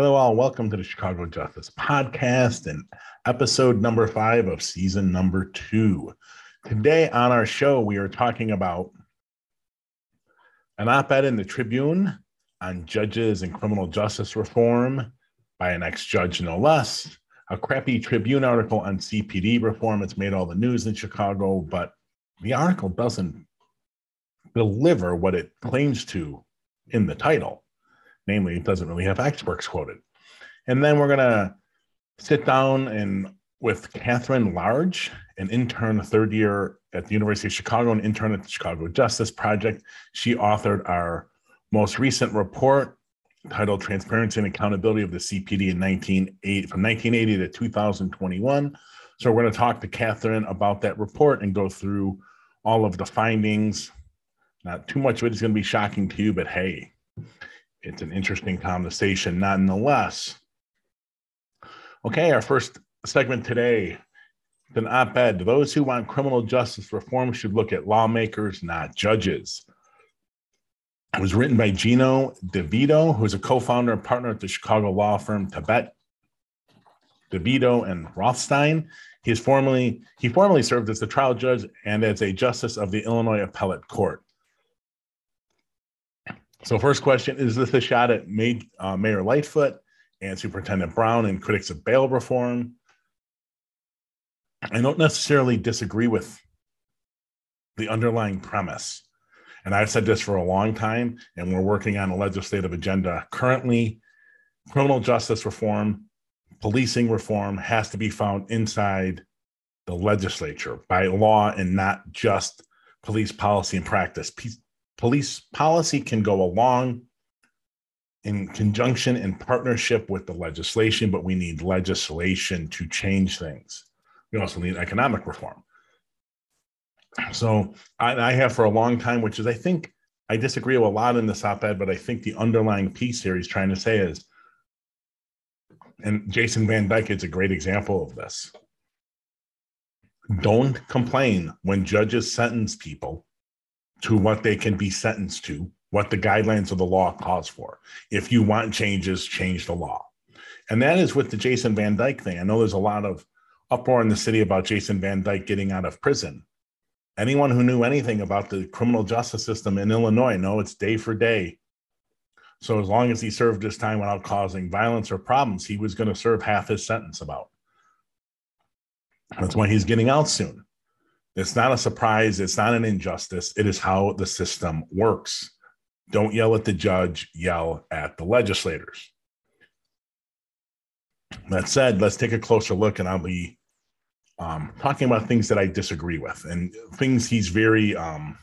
Hello, all. Welcome to the Chicago Justice Podcast and episode number five of season number two. Today on our show, we are talking about an op ed in the Tribune on judges and criminal justice reform by an ex judge, no less. A crappy Tribune article on CPD reform. It's made all the news in Chicago, but the article doesn't deliver what it claims to in the title. Namely, it doesn't really have experts quoted. And then we're going to sit down and with Catherine Large, an intern third year at the University of Chicago, an intern at the Chicago Justice Project. She authored our most recent report titled Transparency and Accountability of the CPD in 1980, from 1980 to 2021. So we're going to talk to Catherine about that report and go through all of the findings. Not too much of it is going to be shocking to you, but hey, it's an interesting conversation nonetheless. Okay, our first segment today is an op ed. Those who want criminal justice reform should look at lawmakers, not judges. It was written by Gino DiVito, who is a co founder and partner at the Chicago law firm Tabet, DiVito, and Rothstein. He is formerly he formerly served as the trial judge and as a justice of the Illinois Appellate Court. So, first question is this a shot at May, uh, Mayor Lightfoot and Superintendent Brown and critics of bail reform? I don't necessarily disagree with the underlying premise. And I've said this for a long time, and we're working on a legislative agenda currently. Criminal justice reform, policing reform has to be found inside the legislature by law and not just police policy and practice police policy can go along in conjunction and partnership with the legislation, but we need legislation to change things. We also need economic reform. So I, I have for a long time, which is I think I disagree with a lot in this op-ed, but I think the underlying piece here he's trying to say is, and Jason Van Dyke is a great example of this. Don't complain when judges sentence people to what they can be sentenced to, what the guidelines of the law calls for. If you want changes, change the law. And that is with the Jason Van Dyke thing. I know there's a lot of uproar in the city about Jason Van Dyke getting out of prison. Anyone who knew anything about the criminal justice system in Illinois know it's day for day. So as long as he served his time without causing violence or problems, he was going to serve half his sentence about. That's why he's getting out soon. It's not a surprise. It's not an injustice. It is how the system works. Don't yell at the judge, yell at the legislators. That said, let's take a closer look, and I'll be um, talking about things that I disagree with and things he's very um,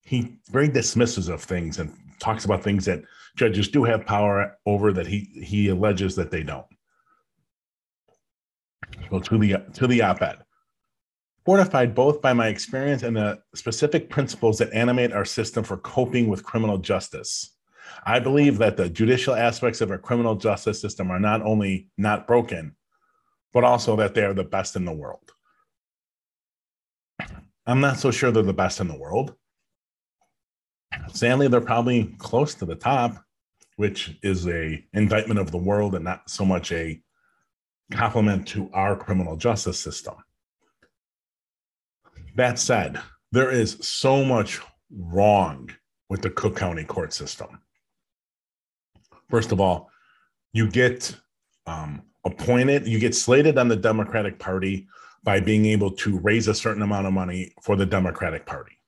he very dismisses of things and talks about things that judges do have power over that he he alleges that they don't. So to the to the op-ed fortified both by my experience and the specific principles that animate our system for coping with criminal justice. I believe that the judicial aspects of our criminal justice system are not only not broken, but also that they are the best in the world. I'm not so sure they're the best in the world. Sadly, they're probably close to the top, which is a indictment of the world and not so much a compliment to our criminal justice system. That said, there is so much wrong with the Cook County court system. First of all, you get um, appointed, you get slated on the Democratic Party by being able to raise a certain amount of money for the Democratic Party.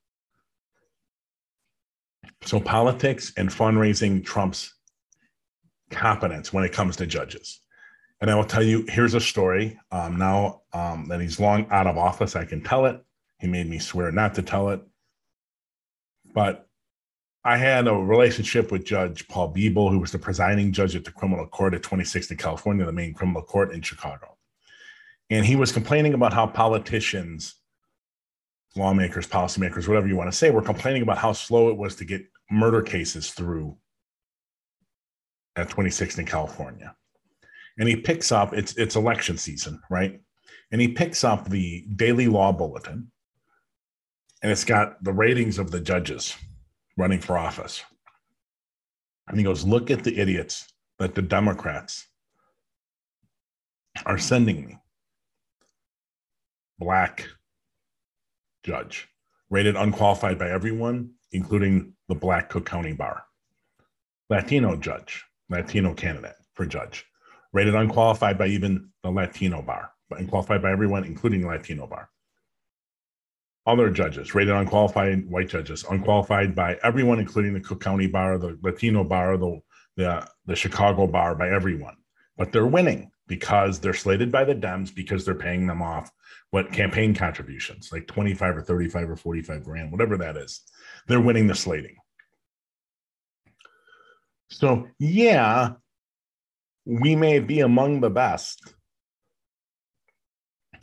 So politics and fundraising trumps competence when it comes to judges. And I will tell you, here's a story. Um, now um, that he's long out of office, I can tell it. He made me swear not to tell it. But I had a relationship with Judge Paul Biebel, who was the presiding judge at the criminal court at 26th in California, the main criminal court in Chicago. And he was complaining about how politicians, lawmakers, policymakers, whatever you want to say, were complaining about how slow it was to get murder cases through at 26th in California. And he picks up, it's it's election season, right? And he picks up the daily law bulletin and it's got the ratings of the judges running for office. And he goes, Look at the idiots that the Democrats are sending me. Black judge, rated unqualified by everyone, including the Black Cook County Bar. Latino judge, Latino candidate for judge, rated unqualified by even the Latino bar, but unqualified by everyone, including Latino bar. Other judges, rated unqualified white judges, unqualified by everyone, including the Cook County bar, the Latino bar, the the, the Chicago bar, by everyone. But they're winning because they're slated by the Dems because they're paying them off what campaign contributions, like 25 or 35 or 45 grand, whatever that is. They're winning the slating. So, yeah, we may be among the best.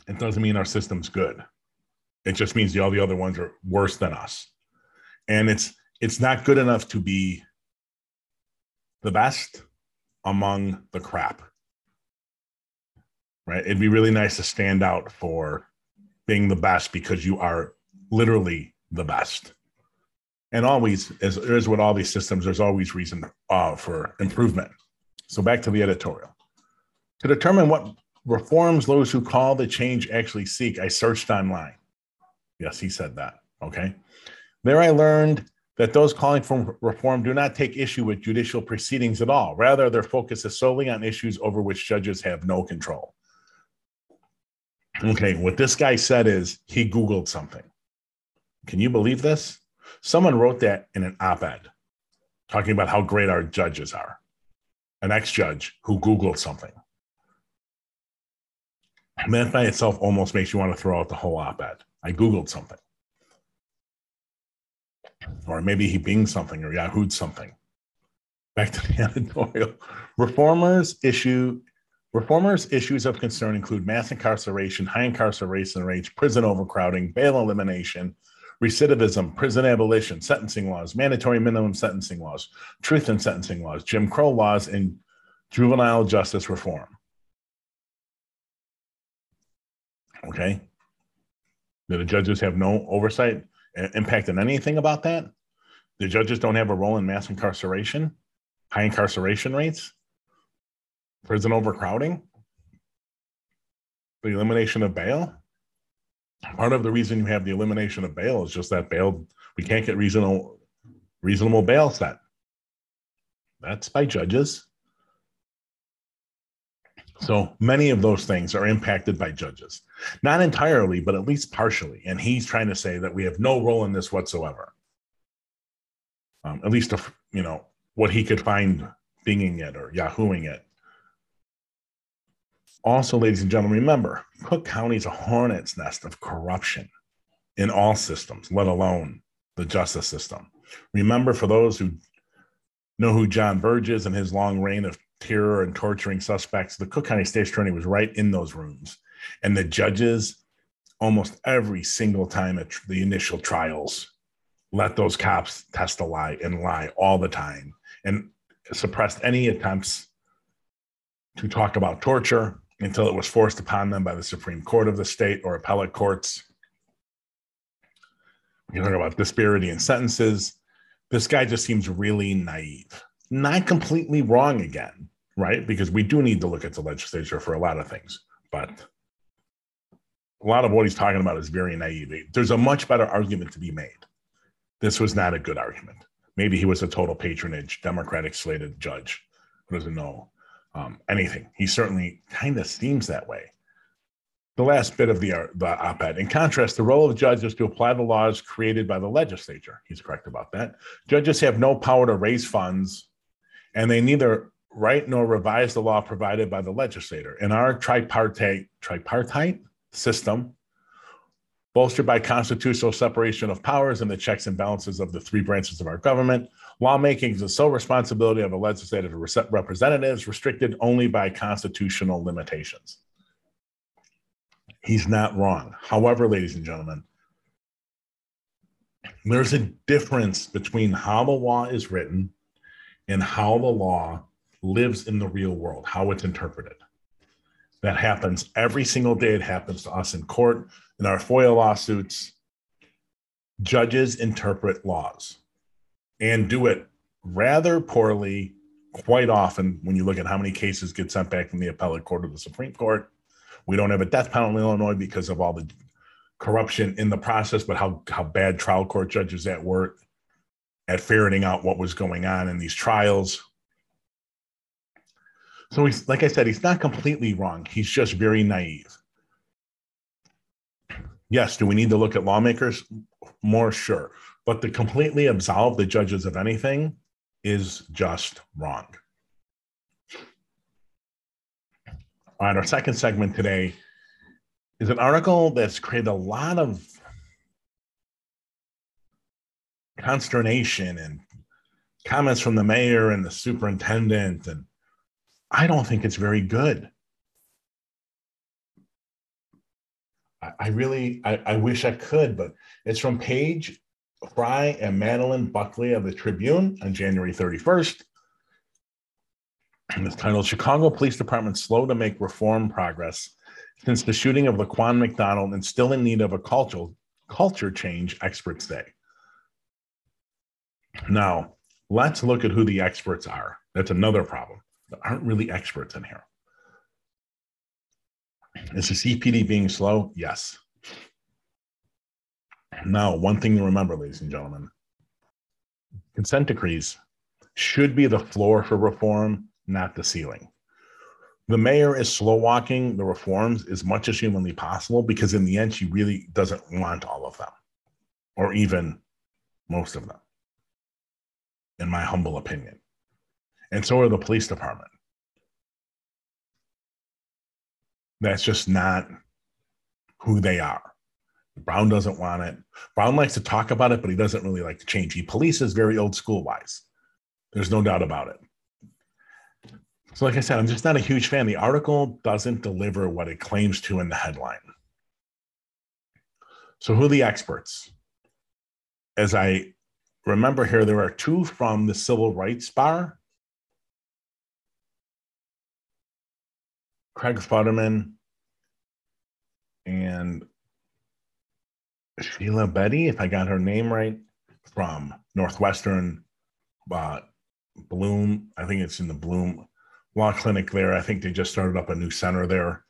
It doesn't mean our system's good. It just means the, all the other ones are worse than us. And it's it's not good enough to be the best among the crap. Right? It'd be really nice to stand out for being the best because you are literally the best and always as is with all these systems there's always reason uh, for improvement so back to the editorial to determine what reforms those who call the change actually seek i searched online yes he said that okay there i learned that those calling for reform do not take issue with judicial proceedings at all rather their focus is solely on issues over which judges have no control okay what this guy said is he googled something can you believe this Someone wrote that in an op ed talking about how great our judges are. An ex judge who Googled something. And that by itself almost makes you want to throw out the whole op ed. I Googled something. Or maybe he binged something or Yahooed something. Back to the editorial. Reformers issue Reformers' issues of concern include mass incarceration, high incarceration rates, prison overcrowding, bail elimination, recidivism, prison abolition, sentencing laws, mandatory minimum sentencing laws, truth in sentencing laws, Jim Crow laws, and juvenile justice reform. Okay. The judges have no oversight, impact on anything about that? The judges don't have a role in mass incarceration, high incarceration rates, prison overcrowding, the elimination of bail. Part of the reason you have the elimination of bail is just that bail we can't get reasonable reasonable bail set. That's by judges so many of those things are impacted by judges. Not entirely but at least partially. And he's trying to say that we have no role in this whatsoever. Um, at least if, you know what he could find binging it or yahooing it. Also, ladies and gentlemen, remember Cook County is a hornet's nest of corruption in all systems, let alone the justice system. Remember, for those who know who John Burge is and his long reign of terror and torturing suspects, the Cook County State's Attorney was right in those rooms. And the judges, almost every single time at the initial trials, let those cops test a lie and lie all the time and suppressed any attempts to talk about torture until it was forced upon them by the Supreme Court of the state or appellate courts. You talk about disparity in sentences. This guy just seems really naive. Not completely wrong again, right? Because we do need to look at the legislature for a lot of things, but a lot of what he's talking about is very naive. There's a much better argument to be made. This was not a good argument. Maybe he was a total patronage, Democratic slated judge who doesn't know um, anything. He certainly kind of seems that way. The last bit of the, uh, the op ed. In contrast, the role of judges to apply the laws created by the legislature. He's correct about that. Judges have no power to raise funds, and they neither write nor revise the law provided by the legislator. In our tripartite, tripartite system, bolstered by constitutional separation of powers and the checks and balances of the three branches of our government, Lawmaking is the sole responsibility of the legislative representatives, restricted only by constitutional limitations. He's not wrong. However, ladies and gentlemen, there's a difference between how the law is written and how the law lives in the real world, how it's interpreted. That happens every single day. It happens to us in court, in our FOIA lawsuits. Judges interpret laws and do it rather poorly quite often when you look at how many cases get sent back from the appellate court to the Supreme Court. We don't have a death penalty in Illinois because of all the corruption in the process, but how, how bad trial court judges at work at ferreting out what was going on in these trials. So he's like I said, he's not completely wrong. He's just very naive. Yes, do we need to look at lawmakers more? Sure. But to completely absolve the judges of anything is just wrong. All right, our second segment today is an article that's created a lot of consternation and comments from the mayor and the superintendent. And I don't think it's very good. I, I really, I, I wish I could, but it's from Paige Fry and Madeline Buckley of the Tribune on January 31st. And it's titled Chicago Police Department Slow to Make Reform Progress Since the Shooting of Laquan McDonald and Still in Need of a Cultural Culture Change, Experts Say. Now, let's look at who the experts are. That's another problem. Aren't really experts in here. Is the CPD being slow? Yes. Now, one thing to remember, ladies and gentlemen consent decrees should be the floor for reform, not the ceiling. The mayor is slow walking the reforms as much as humanly possible because, in the end, she really doesn't want all of them or even most of them in my humble opinion. And so are the police department. That's just not who they are. Brown doesn't want it. Brown likes to talk about it, but he doesn't really like to change. He polices very old school wise. There's no doubt about it. So, like I said, I'm just not a huge fan. The article doesn't deliver what it claims to in the headline. So, who are the experts? As I remember here, there are two from the civil rights bar Craig Futterman and Sheila Bedi, if I got her name right, from Northwestern uh, Bluhm. I think it's in the Bluhm Law Clinic there. I think they just started up a new center there.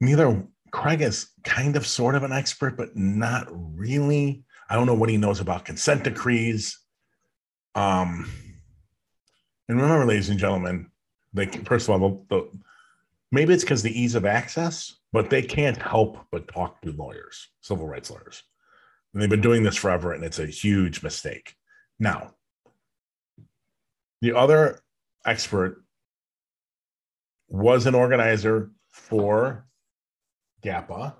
Neither Craig is kind of sort of an expert, but not really. I don't know what he knows about consent decrees. Um, and remember, ladies and gentlemen, like first of all, the, the maybe it's because the ease of access, but they can't help but talk to lawyers, civil rights lawyers. And they've been doing this forever, and it's a huge mistake. Now, the other expert was an organizer for GAPA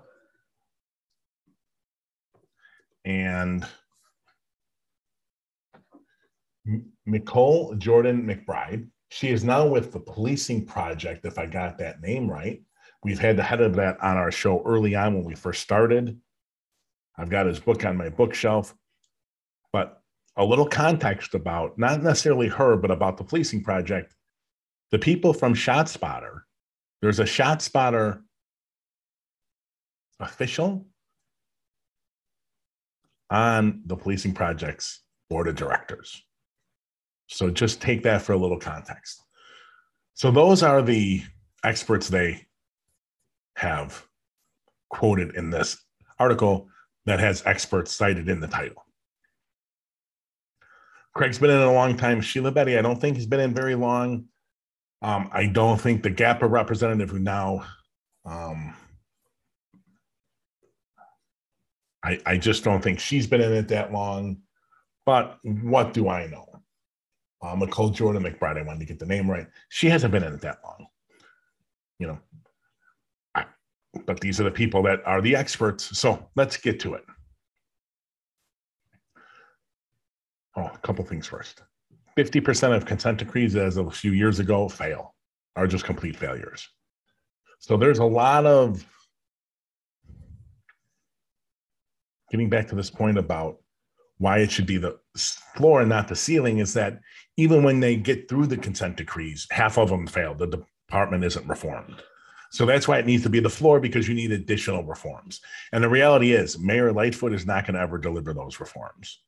and Nicole Jordan McBride. She is now with the Policing Project, if I got that name right. We've had the head of that on our show early on when we first started. I've got his book on my bookshelf. But a little context about not necessarily her, but about the Policing Project. The people from ShotSpotter, there's a ShotSpotter official on the Policing Project's board of directors. So just take that for a little context. So those are the experts they have quoted in this article that has experts cited in the title. Craig's been in a long time. Sheila Bedi, I don't think he's been in very long. Um, I don't think the GAPA representative who now um, I, I just don't think she's been in it that long. But what do I know? Uh, Nicole Jordan McBride, I wanted to get the name right. She hasn't been in it that long. You know, I, but these are the people that are the experts. So let's get to it. Oh, a couple things first. 50% of consent decrees as of a few years ago fail, are just complete failures. So there's a lot of getting back to this point about why it should be the floor and not the ceiling is that even when they get through the consent decrees, half of them fail. The department isn't reformed. So that's why it needs to be the floor because you need additional reforms. And the reality is, Mayor Lightfoot is not going to ever deliver those reforms.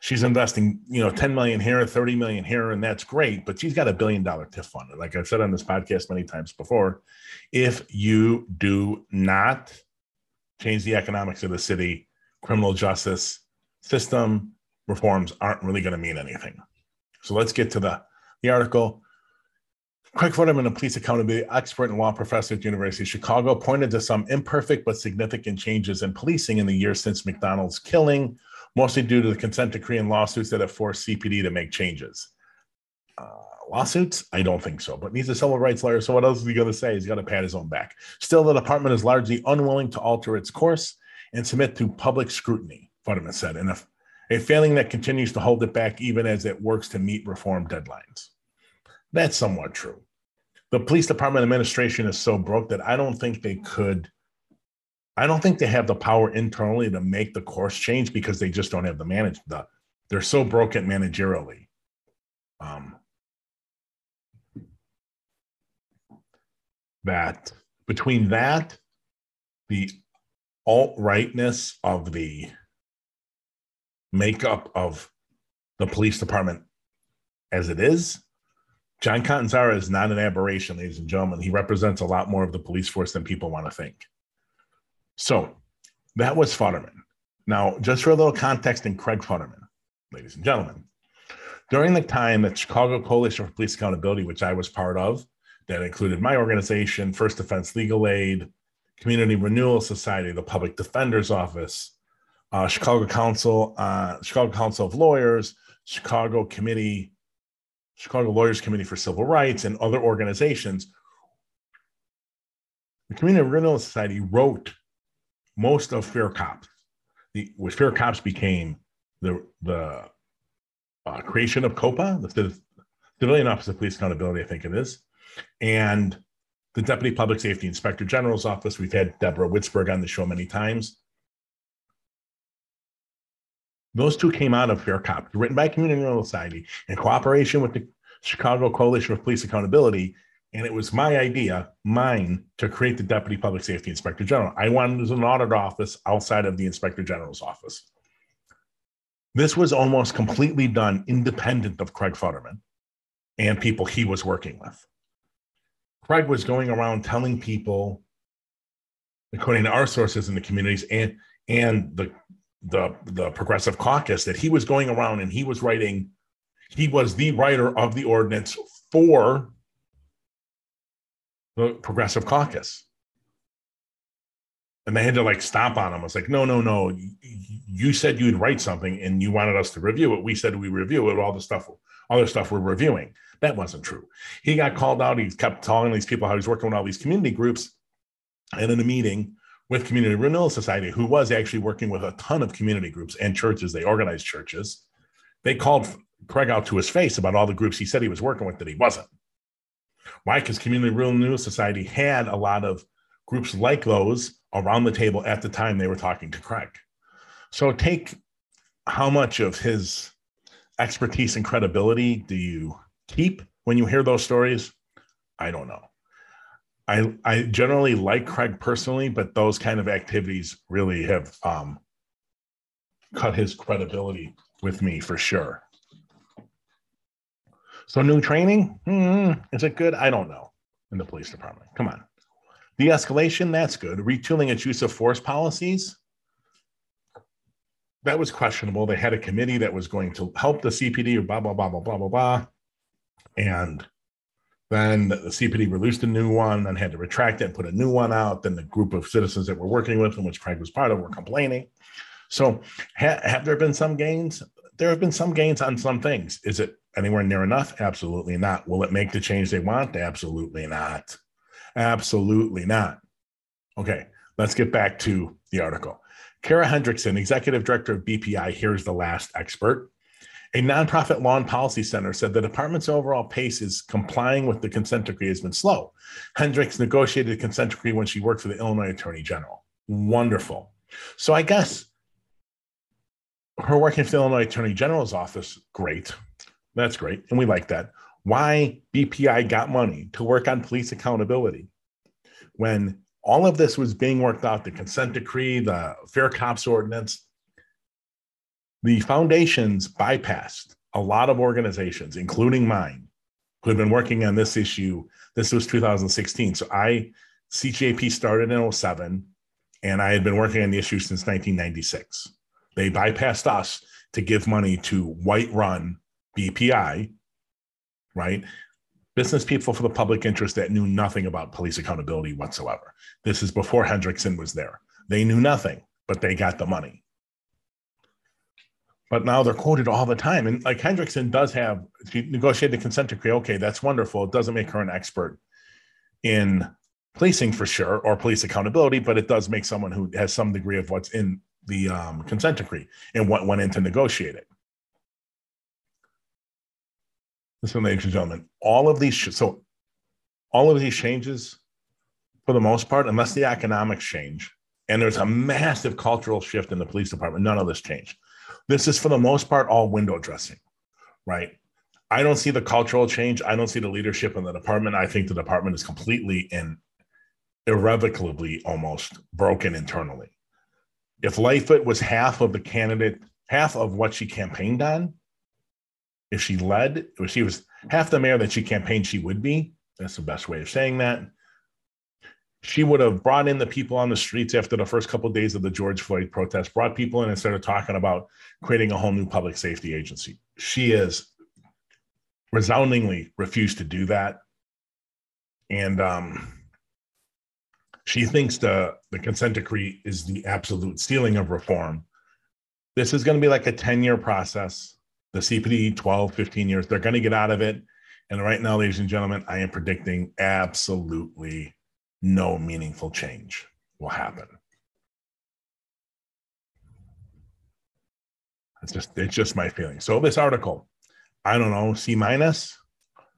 she's investing, you know, 10 million here, 30 million here, and that's great, but she's got a billion dollar TIF fund. Like I've said on this podcast many times before, if you do not change the economics of the city, criminal justice system reforms aren't really going to mean anything. So let's get to the, the article. Craig Futterman, a police accountability expert and law professor at the University of Chicago, pointed to some imperfect but significant changes in policing in the years since McDonald's killing, mostly due to the consent decree and lawsuits that have forced CPD to make changes. Uh, lawsuits? I don't think so, but he's a civil rights lawyer. So what else is he going to say? He's got to pat his own back. Still, the department is largely unwilling to alter its course and submit to public scrutiny, Futterman said, and a, failing that continues to hold it back even as it works to meet reform deadlines. That's somewhat true. The police department administration is so broke that I don't think they could. I don't think they have the power internally to make the course change because they just don't have the manage the. They're so broken managerially. Um, that between that, the alt rightness of the makeup of the police department as it is, John Catanzara is not an aberration, ladies and gentlemen. He represents a lot more of the police force than people want to think. So that was Futterman. Now, just for a little context in Craig Futterman, ladies and gentlemen, during the time that Chicago Coalition for Police Accountability, which I was part of, that included my organization, First Defense Legal Aid, Community Renewal Society, the Public Defender's Office, uh, Chicago Council, uh, Chicago Council of Lawyers, Chicago Committee, Chicago Lawyers Committee for Civil Rights, and other organizations. The Community Renewal Society wrote most of Fair Cops. The, which Fair Cops became the the uh, creation of COPA, the Civilian Office of Police Accountability, I think it is and the Deputy Public Safety Inspector General's office. We've had Deborah Witzburg on the show many times. Those two came out of Fair Cop, written by Community Renewal Society in cooperation with the Chicago Coalition of Police Accountability. And it was my idea, mine, to create the Deputy Public Safety Inspector General. I wanted an audit office outside of the Inspector General's office. This was almost completely done independent of Craig Futterman and people he was working with. Craig was going around telling people, according to our sources in the communities and and the the the progressive caucus, that he was going around and he was writing, he was the writer of the ordinance for the progressive caucus. And they had to like stop on him. I was like, no, no, no. You said you'd write something and you wanted us to review it. We said we review it, all the stuff, the stuff we're reviewing. That wasn't true. He got called out. He kept telling these people how he's working with all these community groups. And in a meeting with Community Renewal Society, who was actually working with a ton of community groups and churches, they organized churches. They called Craig out to his face about all the groups he said he was working with that he wasn't. Why? Because Community Renewal Society had a lot of groups like those around the table at the time they were talking to Craig. So take how much of his expertise and credibility do you keep when you hear those stories? I don't know. I I generally like Craig personally, but those kind of activities really have um, cut his credibility with me for sure. So new training, mm-hmm. is it good? I don't know. In the police department, come on. De-escalation, that's good. Retooling its use of force policies, that was questionable. They had a committee that was going to help the CPD or blah blah blah blah blah blah blah. And then the CPD released a new one, then had to retract it and put a new one out. Then the group of citizens that we're working with, in which Craig was part of, were complaining. So, ha- have there been some gains? There have been some gains on some things. Is it anywhere near enough? Absolutely not. Will it make the change they want? Absolutely not. Absolutely not. Okay, let's get back to the article. Kara Hendrickson, executive director of BPI, here's the last expert. A nonprofit law and policy center said the department's overall pace is complying with the consent decree has been slow. Hendricks negotiated a consent decree when she worked for the Illinois Attorney General. Wonderful. So I guess her working for the Illinois Attorney General's office, great. That's great. And we like that. Why BPI got money to work on police accountability when all of this was being worked out the consent decree, the fair cops ordinance the foundations bypassed a lot of organizations, including mine, who had been working on this issue. This was 2016. So I, CJP started in 07, and I had been working on the issue since 1996. They bypassed us to give money to white run BPI, right? Business people for the public interest that knew nothing about police accountability whatsoever. This is before Hendrickson was there. They knew nothing, but they got the money. But now they're quoted all the time. And like Hendrickson does have, she negotiated the consent decree. Okay, that's wonderful. It doesn't make her an expert in policing for sure or police accountability, but it does make someone who has some degree of what's in the um, consent decree and what went in to negotiate it. Listen, ladies and gentlemen, all of these, so all of these changes, for the most part, unless the economics change, and there's a massive cultural shift in the police department, none of this changed. This is, for the most part, all window dressing, right? I don't see the cultural change. I don't see the leadership in the department. I think the department is completely and irrevocably almost broken internally. If Lightfoot was half of the candidate, half of what she campaigned on, if she led, if she was half the mayor that she campaigned she would be, that's the best way of saying that. She would have brought in the people on the streets after the first couple of days of the George Floyd protest, brought people in and started talking about creating a whole new public safety agency. She has resoundingly refused to do that. And um, she thinks the, the consent decree is the absolute stealing of reform. This is going to be like a 10 year process the CPD 12, 15 years. They're going to get out of it. And right now, ladies and gentlemen, I am predicting absolutely no meaningful change will happen. It's just it's just my feeling. So this article, I don't know, C minus,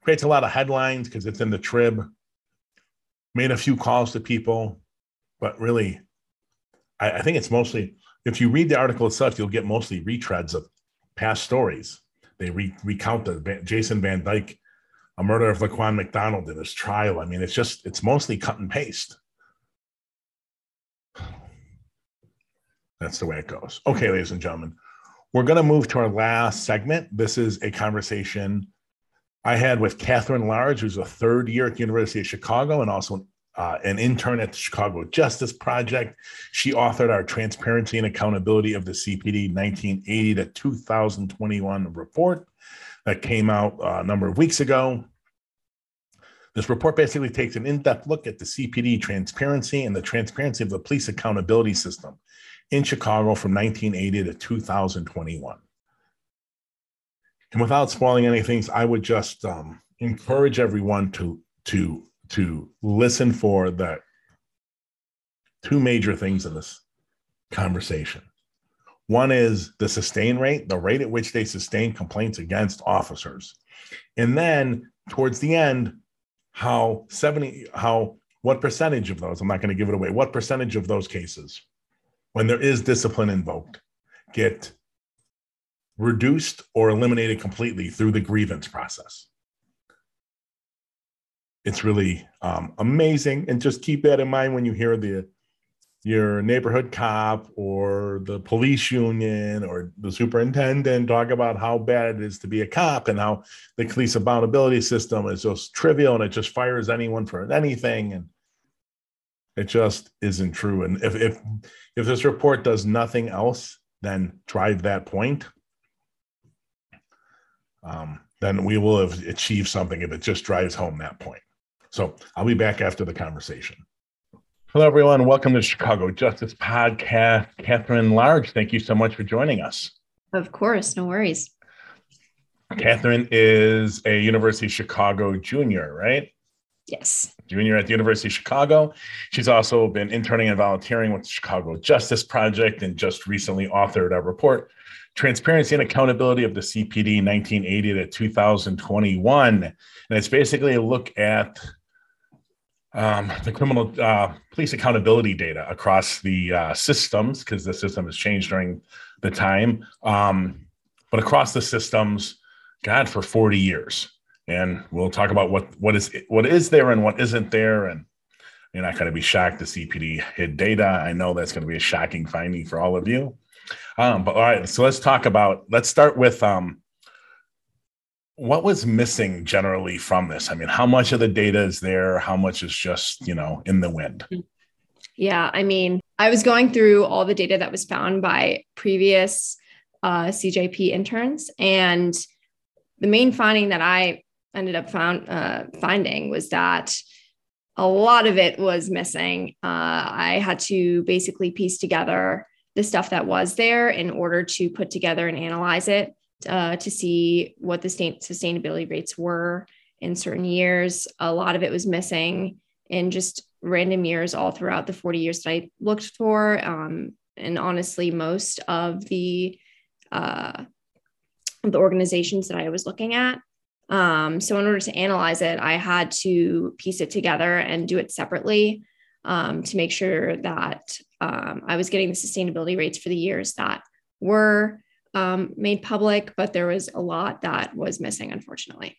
creates a lot of headlines because it's in the trib. Made a few calls to people, but really, I, I think it's mostly if you read the article itself, you'll get mostly retreads of past stories. They re- recount the Jason Van Dyke, a murder of Laquan McDonald in his trial. I mean, it's just, it's mostly cut and paste. That's the way it goes. Okay, ladies and gentlemen, we're going to move to our last segment. This is a conversation I had with Catherine Large, who's a third year at the University of Chicago and also uh, an intern at the Chicago Justice Project. She authored our Transparency and Accountability of the CPD 1980 to 2021 report that came out uh, a number of weeks ago. This report basically takes an in depth look at the CPD transparency and the transparency of the police accountability system in Chicago from 1980 to 2021. And without spoiling anything, I would just um, encourage everyone to, to to listen for the two major things in this conversation. One is the sustain rate, the rate at which they sustain complaints against officers. And then towards the end, how 70, how, what percentage of those, I'm not going to give it away, what percentage of those cases, when there is discipline invoked, get reduced or eliminated completely through the grievance process it's really um, amazing. And just keep that in mind when you hear the your neighborhood cop or the police union or the superintendent talk about how bad it is to be a cop and how the police accountability system is just trivial and it just fires anyone for anything. And it just isn't true. And if if if this report does nothing else than drive that point um, then we will have achieved something if it just drives home that point. So I'll be back after the conversation. Hello, everyone. Welcome to Chicago Justice Podcast. Catherine Large, thank you so much for joining us. Of course, no worries. Catherine is a University of Chicago junior, right? Yes. Junior at the University of Chicago. She's also been interning and volunteering with the Chicago Justice Project and just recently authored a report, Transparency and Accountability of the CPD 1980 to 2021. And it's basically a look at um, the criminal uh, police accountability data across the uh, systems because the system has changed during the time, um, but across the systems, God, for 40 years. And we'll talk about what what is what is there and what isn't there, and you're not going to be shocked the CPD hid data. I know that's going to be a shocking finding for all of you. Um, but all right, so let's talk about. Let's start with um, what was missing generally from this. I mean, how much of the data is there? How much is just you know in the wind? Yeah, I mean, I was going through all the data that was found by previous uh, CJP interns, and the main finding that I ended up found uh, finding was that a lot of it was missing. Uh, I had to basically piece together the stuff that was there in order to put together and analyze it uh, to see what the state sustainability rates were in certain years. A lot of it was missing in just random years all throughout the 40 years that I looked for. Um, and honestly, most of the uh, the organizations that I was looking at um, so in order to analyze it, I had to piece it together and do it separately um, to make sure that um, I was getting the sustainability rates for the years that were um, made public, but there was a lot that was missing, unfortunately.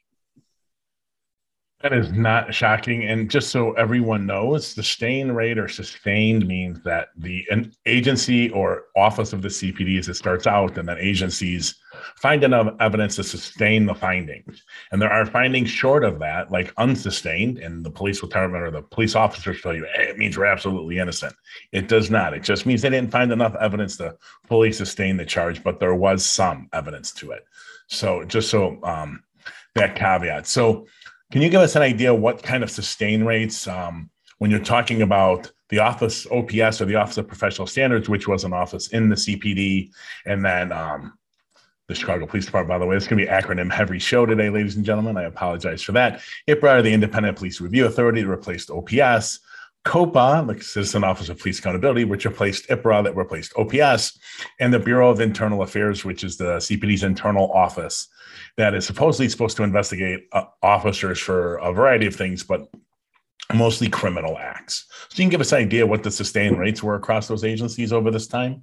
That is not shocking. And just so everyone knows, sustained rate or sustained means that the an agency or office of the CPD as it starts out, and then agencies find enough evidence to sustain the findings. And there are findings short of that, like unsustained, and the police tell or the police officers tell you hey, it means we're absolutely innocent. It does not. It just means they didn't find enough evidence to fully sustain the charge, but there was some evidence to it. So just so um, that caveat. So can you give us an idea what kind of sustain rates um, when you're talking about the Office OPS or the Office of Professional Standards, which was an office in the CPD, and then um, the Chicago Police Department, by the way. It's going to be acronym heavy show today, ladies and gentlemen. I apologize for that. IPRA, the Independent Police Review Authority, replaced OPS. COPA, the Citizen Office of Police Accountability, which replaced IPRA, that replaced OPS, and the Bureau of Internal Affairs, which is the CPD's internal office that is supposedly supposed to investigate uh, officers for a variety of things, but mostly criminal acts. So you can give us an idea what the sustained rates were across those agencies over this time?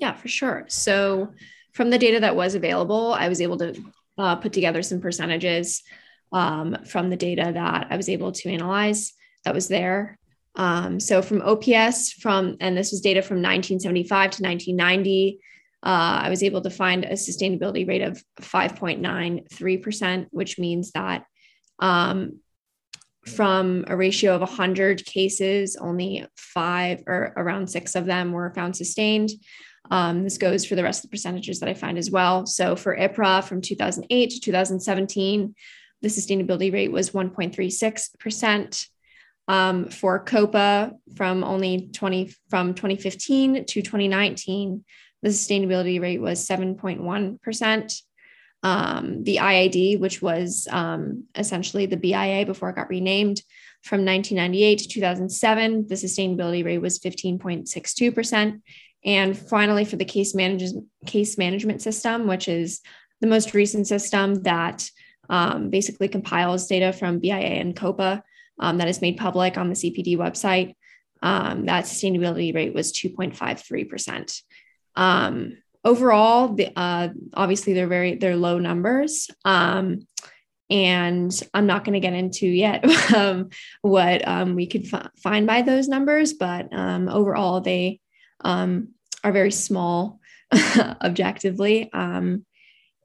Yeah, for sure. So from the data that was available, I was able to uh, put together some percentages um, from the data that I was able to analyze that was there. Um, so from OPS, from and this was data from 1975 to 1990, uh, I was able to find a sustainability rate of 5.93%, which means that um, from a ratio of 100 cases, only five or around six of them were found sustained. Um, this goes for the rest of the percentages that I find as well. So for IPRA from 2008 to 2017, the sustainability rate was 1.36%. Um, for COPA from only 20 from 2015 to 2019, the sustainability rate was 7.1%. Um, the IID, which was um, essentially the BIA before it got renamed, from 1998 to 2007, the sustainability rate was 15.62%. And finally, for the case, managers, case management system, which is the most recent system that um, basically compiles data from BIA and COPA um, that is made public on the CPD website, um, that sustainability rate was 2.53%. Um, overall, the, uh, obviously they're very they're low numbers. Um, and I'm not going to get into yet um, what um, we could f- find by those numbers, but overall they are very small objectively.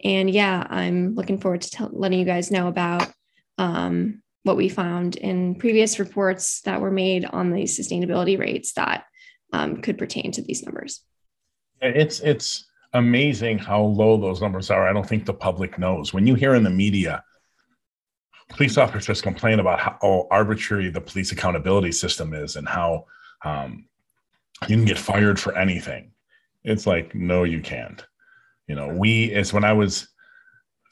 And yeah, I'm looking forward to t- letting you guys know about um, what we found in previous reports that were made on the sustainability rates that um, could pertain to these numbers. It's it's amazing how low those numbers are. I don't think the public knows. When you hear in the media, police officers complain about how arbitrary the police accountability system is and how um, you can get fired for anything. It's like, no, you can't. You know, we, as when I was,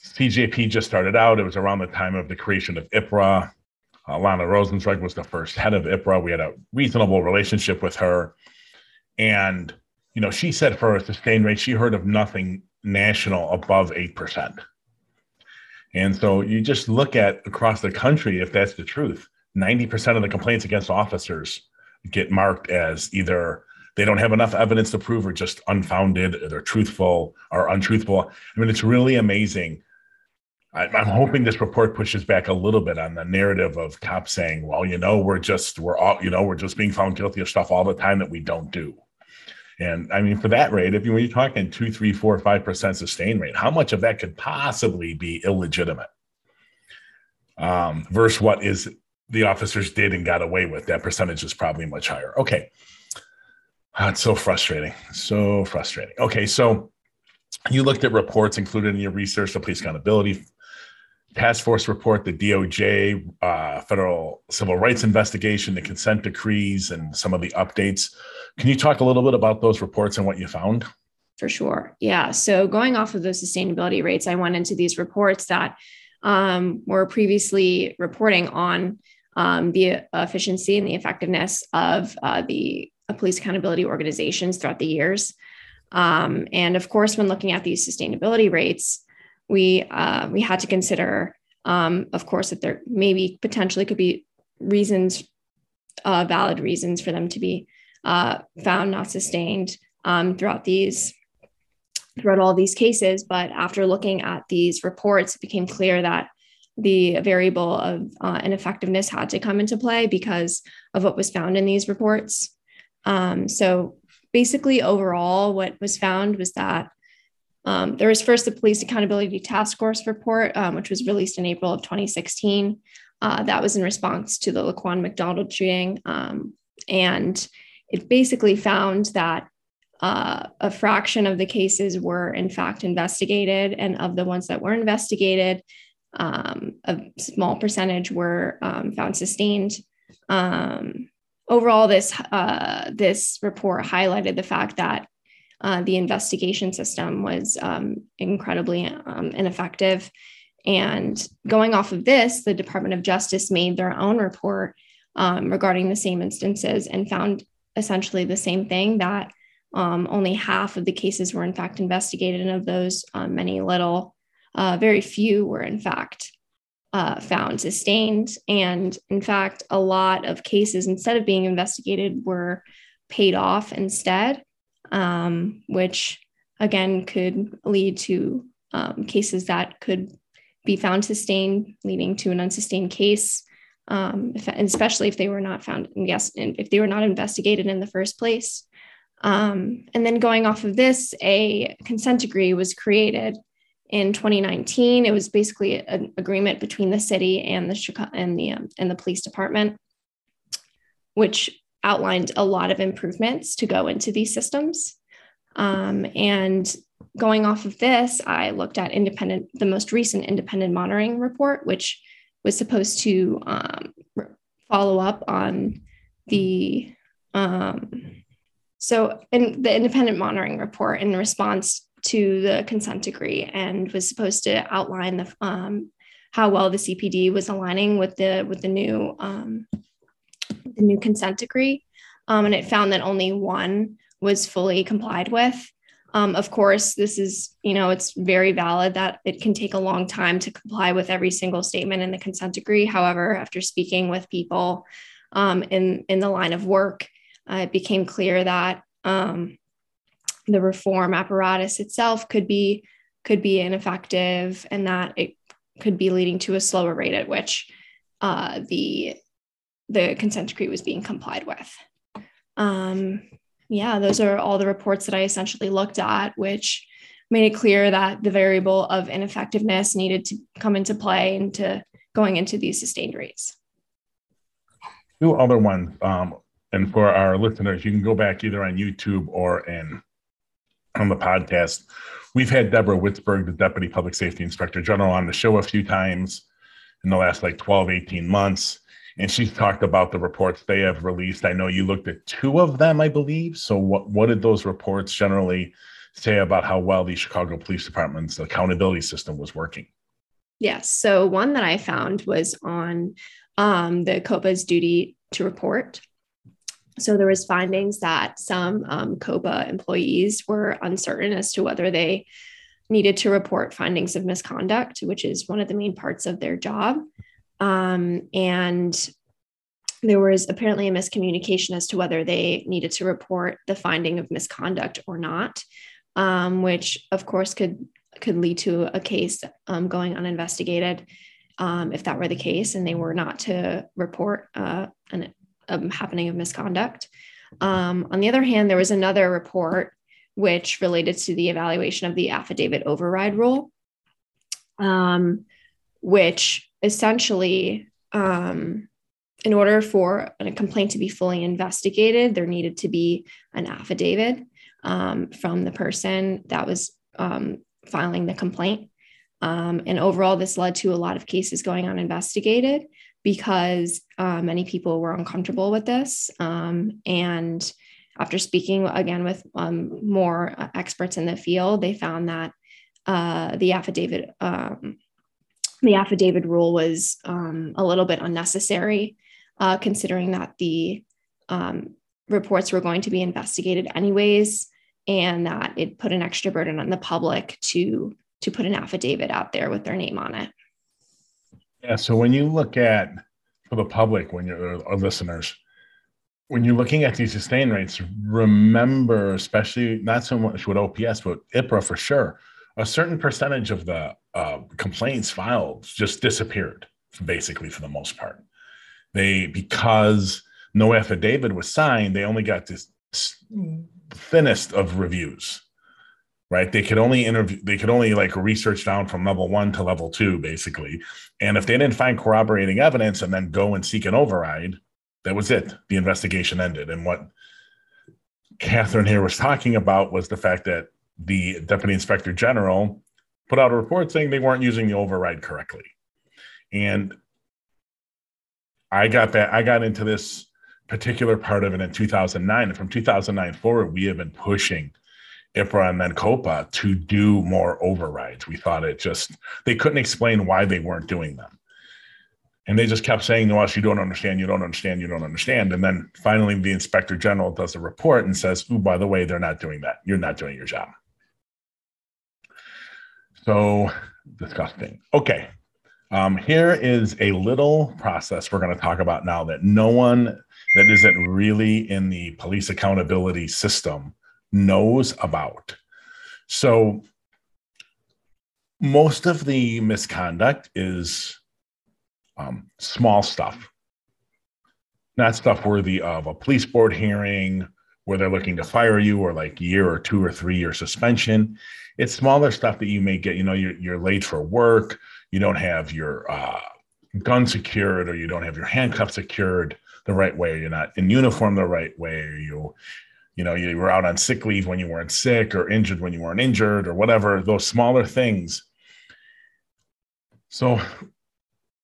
CJP just started out, it was around the time of the creation of IPRA. Uh, Lana Rosenzweig was the first head of IPRA. We had a reasonable relationship with her. And you know, she said for a sustained rate, she heard of nothing national above 8%. And so you just look at across the country, if that's the truth, 90% of the complaints against officers get marked as either they don't have enough evidence to prove or just unfounded, or they're truthful or untruthful. I mean, it's really amazing. I'm hoping this report pushes back a little bit on the narrative of cops saying, well, you know, we're just, we're all, you know, we're just being found guilty of stuff all the time that we don't do And I mean, for that rate, if you, when you're talking two, three, four, five percent sustain rate, how much of that could possibly be illegitimate? Um, versus what is the officers did and got away with? That percentage is probably much higher. Okay. That's so frustrating. So frustrating. Okay. So you looked at reports included in your research, the police accountability task force report, the DOJ, uh, federal civil rights investigation, the consent decrees, and some of the updates. Can you talk a little bit about those reports and what you found? For sure. Yeah. So going off of those sustainability rates, I went into these reports that um, were previously reporting on um, the efficiency and the effectiveness of uh, the uh, police accountability organizations throughout the years. Um, and of course, when looking at these sustainability rates, we uh, we had to consider, um, of course, that there maybe potentially could be reasons, uh, valid reasons for them to be uh, found not sustained um, throughout these throughout all these cases. But after looking at these reports, it became clear that the variable of uh, ineffectiveness had to come into play because of what was found in these reports. Um, so basically, overall, what was found was that um, there was first the Police Accountability Task Force report, um, which was released in April of 2016. Uh, that was in response to the Laquan McDonald shooting. Um, and it basically found that uh, a fraction of the cases were in fact investigated, and of the ones that were investigated, um, a small percentage were um, found sustained. Um, overall, this uh, this report highlighted the fact that uh, the investigation system was um, incredibly um, ineffective. And going off of this, the Department of Justice made their own report um, regarding the same instances and found essentially the same thing that um, only half of the cases were in fact investigated, and of those, um, many little, uh, very few were in fact uh, found sustained. And in fact, a lot of cases, instead of being investigated, were paid off instead um, which again could lead to um, cases that could be found sustained, leading to an unsustained case, um, if, especially if they were not found, yes, if they were not investigated in the first place. Um, and then going off of this, a consent decree was created in 2019. It was basically an agreement between the city and the Chicago and the um, and the police department, which outlined a lot of improvements to go into these systems. Um, and going off of this, I looked at independent, the most recent independent monitoring report, which was supposed to um, follow up on the um, so in the independent monitoring report in response to the consent decree and was supposed to outline the um, how well the CPD was aligning with the with the new um, the new consent decree, um, and it found that only one was fully complied with. Um, of course, this is, you know, it's very valid that it can take a long time to comply with every single statement in the consent decree. However, after speaking with people um, in, in the line of work, uh, it became clear that um, the reform apparatus itself could be could be ineffective and that it could be leading to a slower rate at which uh, the the consent decree was being complied with. Um, yeah, those are all the reports that I essentially looked at, which made it clear that the variable of ineffectiveness needed to come into play into going into these sustained rates. Two other ones, um, and for our listeners, you can go back either on YouTube or in on the podcast. We've had Deborah Witzburg, the Deputy Public Safety Inspector General, on the show a few times in the last like 12, 18 months. And she's talked about the reports they have released. I know you looked at two of them, I believe. So, what, what did those reports generally say about how well the Chicago Police Department's accountability system was working? Yes. So, one that I found was on um, the COPA's duty to report. So there was findings that some um, COPA employees were uncertain as to whether they needed to report findings of misconduct, which is one of the main parts of their job. Um, and there was apparently a miscommunication as to whether they needed to report the finding of misconduct or not, um, which of course could could lead to a case um, going uninvestigated um, if that were the case and they were not to report uh, an, a happening of misconduct. Um, on the other hand, there was another report which related to the evaluation of the affidavit override rule, um, which essentially, um, in order for a complaint to be fully investigated, there needed to be an affidavit um, from the person that was um, filing the complaint. Um, and overall, this led to a lot of cases going uninvestigated because uh, many people were uncomfortable with this. Um, and after speaking again with um, more experts in the field, they found that uh, the affidavit um, the affidavit rule was um, a little bit unnecessary, uh, considering that the um, reports were going to be investigated anyways, and that it put an extra burden on the public to to put an affidavit out there with their name on it. Yeah. So when you look at for the public, when you're our listeners, when you're looking at these sustain rates, remember, especially not so much with OPS, but IPRA for sure, a certain percentage of the uh, complaints filed just disappeared, basically for the most part. They because no affidavit was signed, they only got this thinnest of reviews right? They could only interview they could only like research down from level one to level two basically. And if they didn't find corroborating evidence and then go and seek an override that was it. The investigation ended. And what catherine here was talking about was the fact that the deputy inspector general put out a report saying they weren't using the override correctly and i got that i got into this particular part of it in 2009 and from 2009 forward we have been pushing IPRA and then COPA to do more overrides. We thought it just, they couldn't explain why they weren't doing them. And they just kept saying to us, you don't understand, you don't understand, you don't understand. And then finally, the inspector general does a report and says, oh, by the way, they're not doing that. You're not doing your job. So disgusting. Okay. Um, here is a little process we're going to talk about now that no one that isn't really in the police accountability system knows about. So most of the misconduct is um, small stuff, not stuff worthy of a police board hearing where they're looking to fire you or like year or two or three year suspension. It's smaller stuff that you may get. You know, you're, you're late for work, you don't have your uh, gun secured, or you don't have your handcuffs secured the right way, or you're not in uniform the right way, or you you know you were out on sick leave when you weren't sick or injured when you weren't injured or whatever those smaller things so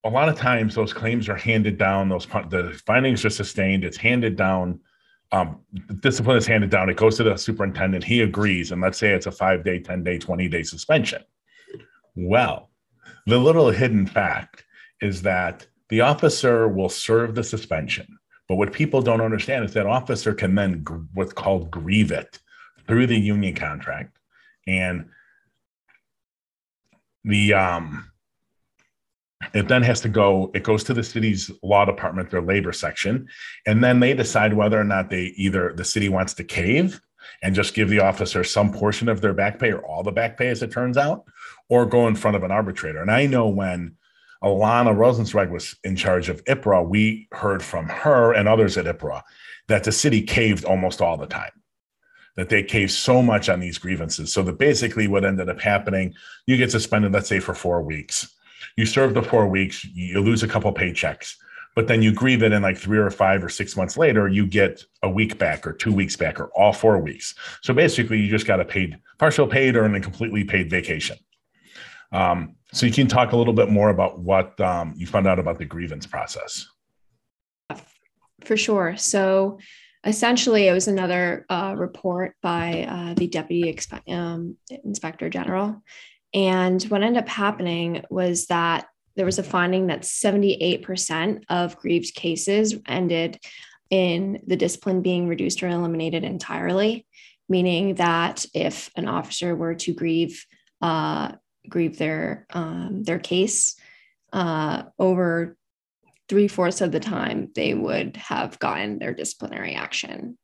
a lot of times those claims are handed down those the findings are sustained it's handed down um, discipline is handed down. It goes to the superintendent. He agrees. And let's say it's a five day 10 day 20 day suspension. Well the little hidden fact is that the officer will serve the suspension. But what people don't understand is that officer can then gr- what's called grieve it through the union contract, and the um, it then has to go. It goes to the city's law department, their labor section, and then they decide whether or not they either the city wants to cave and just give the officer some portion of their back pay or all the back pay, as it turns out, or go in front of an arbitrator. And I know when Ilana Rosenzweig was in charge of IPRA, we heard from her and others at IPRA that the city caved almost all the time, that they caved so much on these grievances. So that basically what ended up happening, you get suspended, let's say, for four weeks. You serve the four weeks, you lose a couple paychecks, but then you grieve it, and like three or five or six months later, you get a week back or two weeks back or all four weeks. So basically, you just got a paid, partial paid or a completely paid vacation. Um, so you can talk a little bit more about what um, you found out about the grievance process. For sure. So essentially, it was another uh, report by uh, the deputy expe- um, inspector general. And what ended up happening was that there was a finding that 78% of grieved cases ended in the discipline being reduced or eliminated entirely, meaning that if an officer were to grieve uh, grieve their um, their case uh, over three fourths of the time they would have gotten their disciplinary action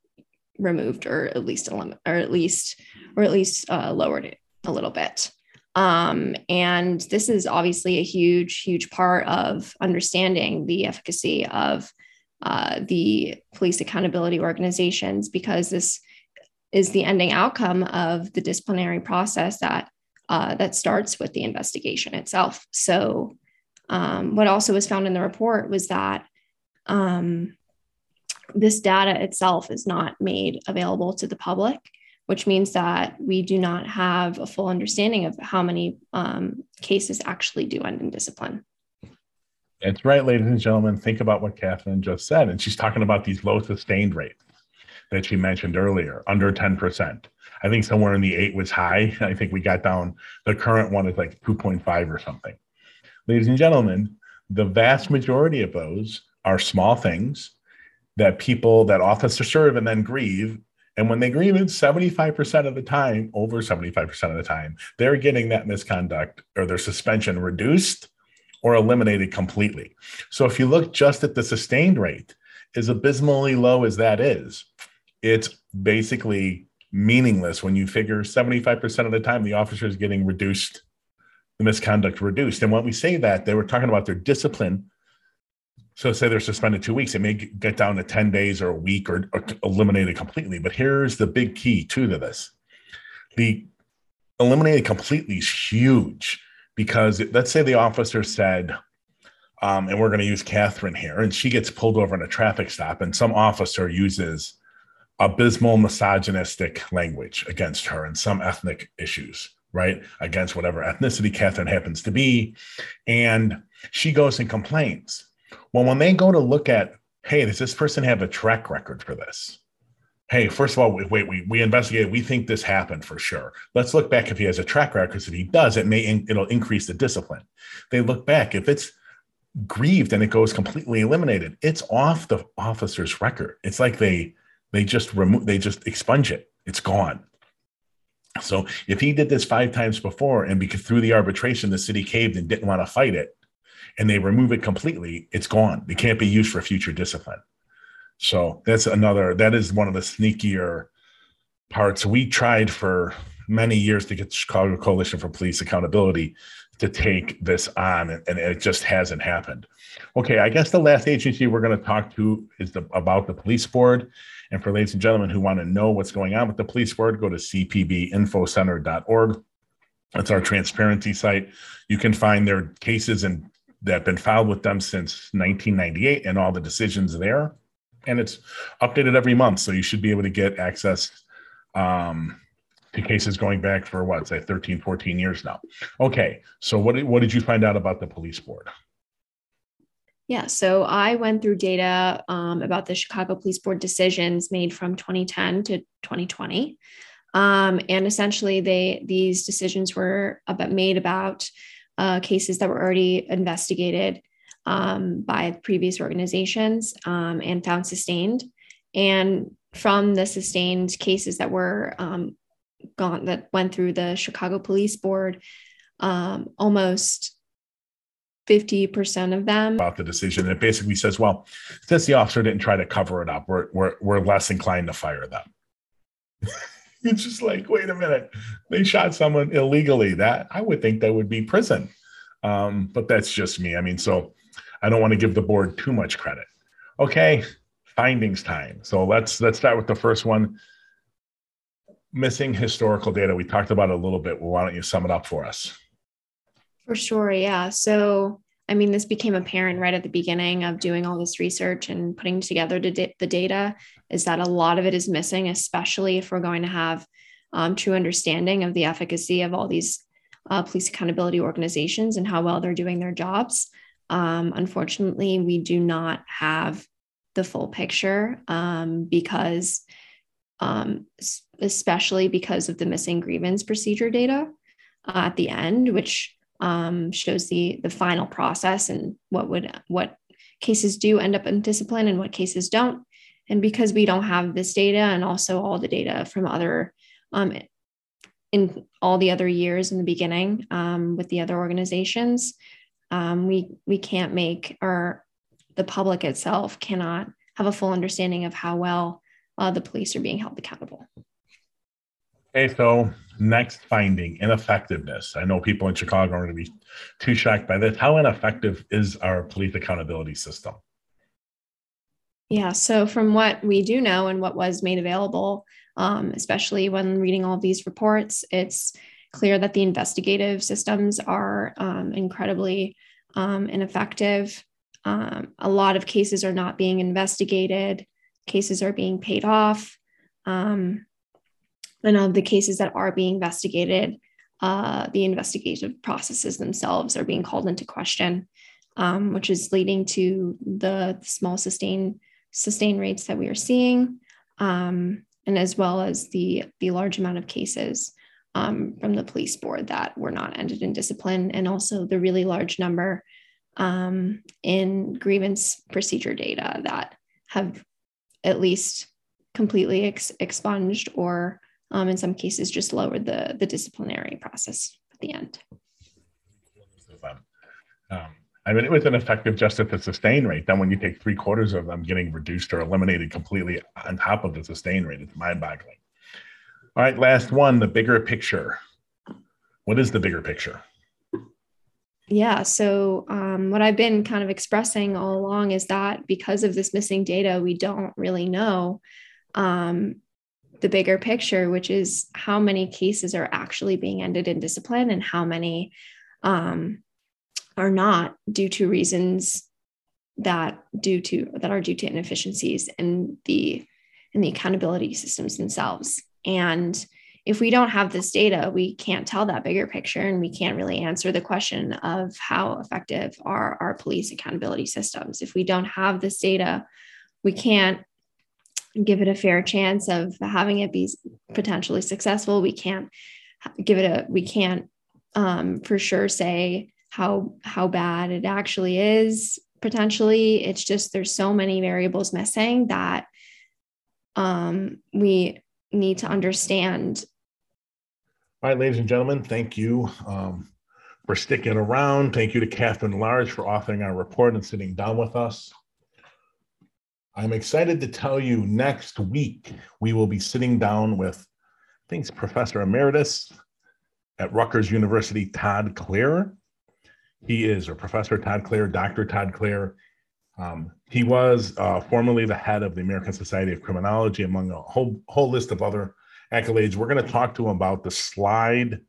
removed or at least elim- or at least or at least uh, lowered it a little bit um, and this is obviously a huge huge part of understanding the efficacy of uh, the police accountability organizations because this is the ending outcome of the disciplinary process that uh, that starts with the investigation itself. So, um, what also was found in the report was that um, this data itself is not made available to the public, which means that we do not have a full understanding of how many um, cases actually do end in discipline. That's right, ladies and gentlemen. Think about what Catherine just said. And she's talking about these low sustained rates that she mentioned earlier, under 10%. I think somewhere in the eight was high. I think we got down, the current one is like 2.5 or something. Ladies and gentlemen, the vast majority of those are small things that people, that officers serve and then grieve. And when they grieve it, 75% of the time, over 75% of the time, they're getting that misconduct or their suspension reduced or eliminated completely. So if you look just at the sustained rate, as abysmally low as that is, it's basically meaningless when you figure 75% of the time the officer is getting reduced, the misconduct reduced. And when we say that, they were talking about their discipline. So say they're suspended two weeks, it may get down to 10 days or a week or, or eliminated completely. But here's the big key too to this. The eliminated completely is huge because let's say the officer said, um, and we're going to use Catherine here, and she gets pulled over in a traffic stop, and some officer uses abysmal misogynistic language against her and some ethnic issues, right? Against whatever ethnicity Catherine happens to be. And she goes and complains. Well, when they go to look at, hey, does this person have a track record for this? hey, first of all, wait, we, we investigated. We think this happened for sure. Let's look back if he has a track record. Because if he does, it may it'll increase the discipline. They look back if it's grieved and it goes completely eliminated. It's off the officer's record. It's like they they just remove they just expunge it. It's gone. So if he did this five times before and because through the arbitration the city caved and didn't want to fight it, and they remove it completely, it's gone. It can't be used for future discipline. So that's another, that is one of the sneakier parts. We tried for many years to get the Chicago Coalition for Police Accountability to take this on, and it just hasn't happened. Okay, I guess the last agency we're going to talk to is the, about the police board. And for ladies and gentlemen who want to know what's going on with the police board, go to cpbinfocenter.org. That's our transparency site. You can find their cases and that have been filed with them since 1998 and all the decisions there and it's updated every month. So you should be able to get access um, to cases going back for what, say 13, 14 years now. Okay. So what did, what did you find out about the police board? Yeah, so I went through data um, about the Chicago Police Board decisions made from 2010 to 2020, um, and essentially they these decisions were about, made about uh, cases that were already investigated um, by previous organizations um, and found sustained. And from the sustained cases that were um, gone, that went through the Chicago Police Board, um, almost 50% of them about the decision. It basically says, well, since the officer didn't try to cover it up, we're, we're, we're less inclined to fire them. it's just like, wait a minute, they shot someone illegally. That I would think that would be prison. Um, but that's just me. I mean, so I don't want to give the board too much credit. Okay, findings time. So let's let's start with the first one. Missing historical data. We talked about it a little bit. Well, why don't you sum it up for us? For sure, yeah. So I mean, this became apparent right at the beginning of doing all this research and putting together the, data is that a lot of it is missing, especially if we're going to have um, true understanding of the efficacy of all these uh, police accountability organizations and how well they're doing their jobs. Um, unfortunately, we do not have the full picture um, because, um, especially because of the missing grievance procedure data uh, at the end, which um, shows the the final process and what would what cases do end up in discipline and what cases don't. And because we don't have this data and also all the data from other um, in all the other years in the beginning um, with the other organizations, um, we we can't make or the public itself cannot have a full understanding of how well uh, the police are being held accountable. Okay, so next finding ineffectiveness. I know people in Chicago are going to be too shocked by this. How ineffective is our police accountability system? Yeah. So, from what we do know and what was made available, um, especially when reading all these reports, it's clear that the investigative systems are um, incredibly um, ineffective. Um, a lot of cases are not being investigated, cases are being paid off. Um, and of the cases that are being investigated, uh, the investigative processes themselves are being called into question, um, which is leading to the small sustain sustain rates that we are seeing, um, and as well as the the large amount of cases um, from the police board that were not ended in discipline, and also the really large number um, in grievance procedure data that have at least completely ex- expunged or um, in some cases just lowered the, the disciplinary process at the end. Um, I mean, it was an effective justice to sustain rate. Then when you take three quarters of them getting reduced or eliminated completely on top of the sustain rate, it's mind boggling. All right, last one, the bigger picture. What is the bigger picture? Yeah. So, um, what I've been kind of expressing all along is that because of this missing data, we don't really know um, the bigger picture, which is how many cases are actually being ended in discipline and how many um, are not due to reasons that due to that are due to inefficiencies in the in the accountability systems themselves. And if we don't have this data, we can't tell that bigger picture and we can't really answer the question of how effective are our police accountability systems. If we don't have this data, we can't give it a fair chance of having it be potentially successful. We can't give it a, we can't um, for sure say how how bad it actually is potentially. It's just there's so many variables missing that um, we need to understand all right, ladies and gentlemen, thank you um, for sticking around. Thank you to Catherine Large for authoring our report and sitting down with us. I'm excited to tell you next week we will be sitting down with, I think it's Professor Emeritus at Rutgers University, Todd Clear. He is, or Professor Todd Clear, Dr. Todd Clear. Um, he was uh, formerly the head of the American Society of Criminology, among a whole, whole list of other accolades. We're going to talk to him about the slide,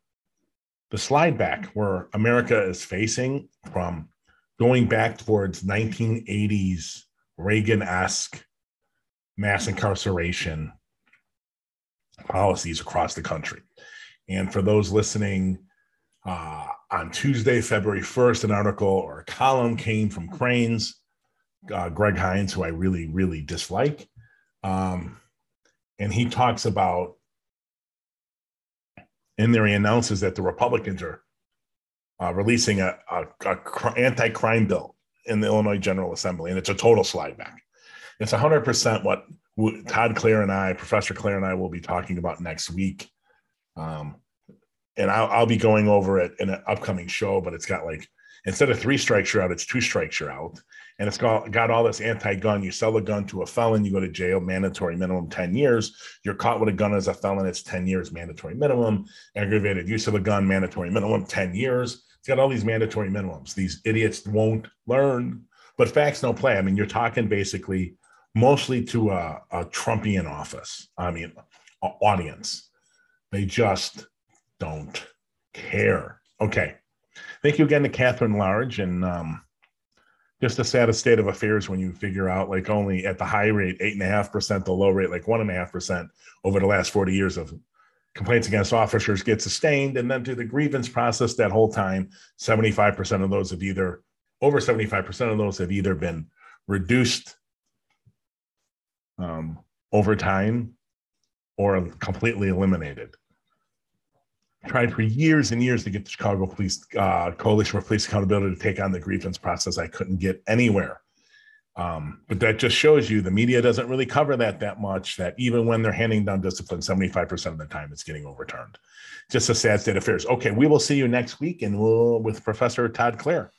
the slide back where America is facing from going back towards 1980s Reagan-esque mass incarceration policies across the country. And for those listening, uh, on Tuesday, February 1st, an article or a column came from Crain's, uh, Greg Hinz, who I really, really dislike. Um, and he talks about in there he announces that the Republicans are uh, releasing a, a, a anti-crime bill in the Illinois General Assembly, and it's a total slide back. It's 100% what Todd Clear and I, Professor Clear and I, will be talking about next week. Um, and I'll, I'll be going over it in an upcoming show, but it's got like instead of three strikes you're out, it's two strikes you're out. And it's got, got all this anti-gun. You sell a gun to a felon, you go to jail, mandatory minimum 10 years. You're caught with a gun as a felon, it's 10 years mandatory minimum. Aggravated use of a gun, mandatory minimum 10 years. It's got all these mandatory minimums. These idiots won't learn, but facts don't play. I mean, you're talking basically mostly to a, a Trumpian office. I mean, audience. They just don't care. Okay. Thank you again to Catherine Large. And um, just a sad state of affairs when you figure out like only at the high rate, eight and a half percent, the low rate, like one and a half percent over the last 40 years of complaints against officers get sustained. And then through the grievance process that whole time, 75% of those have either, over 75% of those have either been reduced um, over time or completely eliminated tried for years and years to get the Chicago Police uh, Coalition for Police Accountability to take on the grievance process. I couldn't get anywhere. Um, but that just shows you the media doesn't really cover that that much. That even when they're handing down discipline, 75% of the time it's getting overturned. Just a sad state of affairs. Okay, we will see you next week, and we'll with Professor Todd Clear.